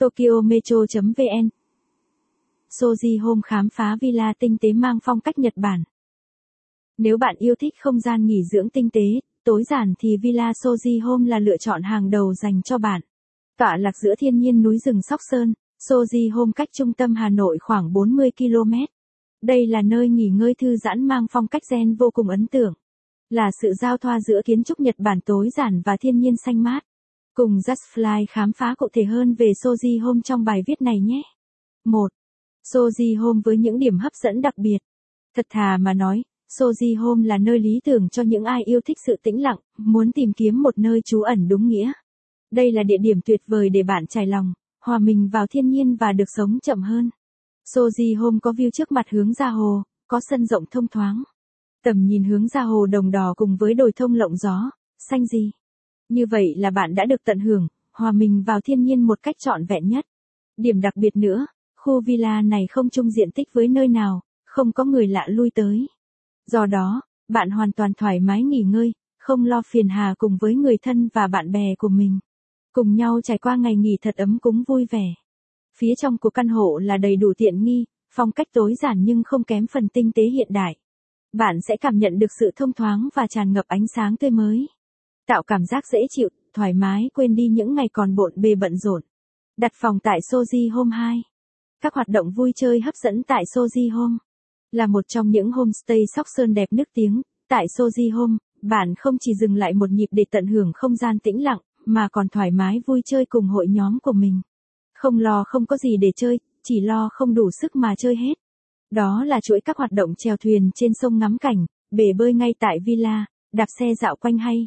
Tokyo Metro.vn Soji Home khám phá villa tinh tế mang phong cách Nhật Bản. Nếu bạn yêu thích không gian nghỉ dưỡng tinh tế, tối giản thì Villa Soji Home là lựa chọn hàng đầu dành cho bạn. Tọa lạc giữa thiên nhiên núi rừng Sóc Sơn, Soji Home cách trung tâm Hà Nội khoảng 40 km. Đây là nơi nghỉ ngơi thư giãn mang phong cách gen vô cùng ấn tượng. Là sự giao thoa giữa kiến trúc Nhật Bản tối giản và thiên nhiên xanh mát. Cùng Justfly khám phá cụ thể hơn về Soji Home trong bài viết này nhé. 1. Soji Home với những điểm hấp dẫn đặc biệt. Thật thà mà nói, Soji Home là nơi lý tưởng cho những ai yêu thích sự tĩnh lặng, muốn tìm kiếm một nơi trú ẩn đúng nghĩa. Đây là địa điểm tuyệt vời để bạn trải lòng, hòa mình vào thiên nhiên và được sống chậm hơn. Soji Home có view trước mặt hướng ra hồ, có sân rộng thông thoáng. Tầm nhìn hướng ra hồ đồng đỏ cùng với đồi thông lộng gió, xanh gì. Như vậy là bạn đã được tận hưởng, hòa mình vào thiên nhiên một cách trọn vẹn nhất. Điểm đặc biệt nữa, khu villa này không chung diện tích với nơi nào, không có người lạ lui tới. Do đó, bạn hoàn toàn thoải mái nghỉ ngơi, không lo phiền hà cùng với người thân và bạn bè của mình. Cùng nhau trải qua ngày nghỉ thật ấm cúng vui vẻ. Phía trong của căn hộ là đầy đủ tiện nghi, phong cách tối giản nhưng không kém phần tinh tế hiện đại. Bạn sẽ cảm nhận được sự thông thoáng và tràn ngập ánh sáng tươi mới. Tạo cảm giác dễ chịu, thoải mái quên đi những ngày còn bộn bề bận rộn. Đặt phòng tại Soji Home 2. Các hoạt động vui chơi hấp dẫn tại Soji Home. Là một trong những homestay sóc sơn đẹp nước tiếng, tại Soji Home, bạn không chỉ dừng lại một nhịp để tận hưởng không gian tĩnh lặng, mà còn thoải mái vui chơi cùng hội nhóm của mình. Không lo không có gì để chơi, chỉ lo không đủ sức mà chơi hết. Đó là chuỗi các hoạt động chèo thuyền trên sông ngắm cảnh, bể bơi ngay tại villa, đạp xe dạo quanh hay.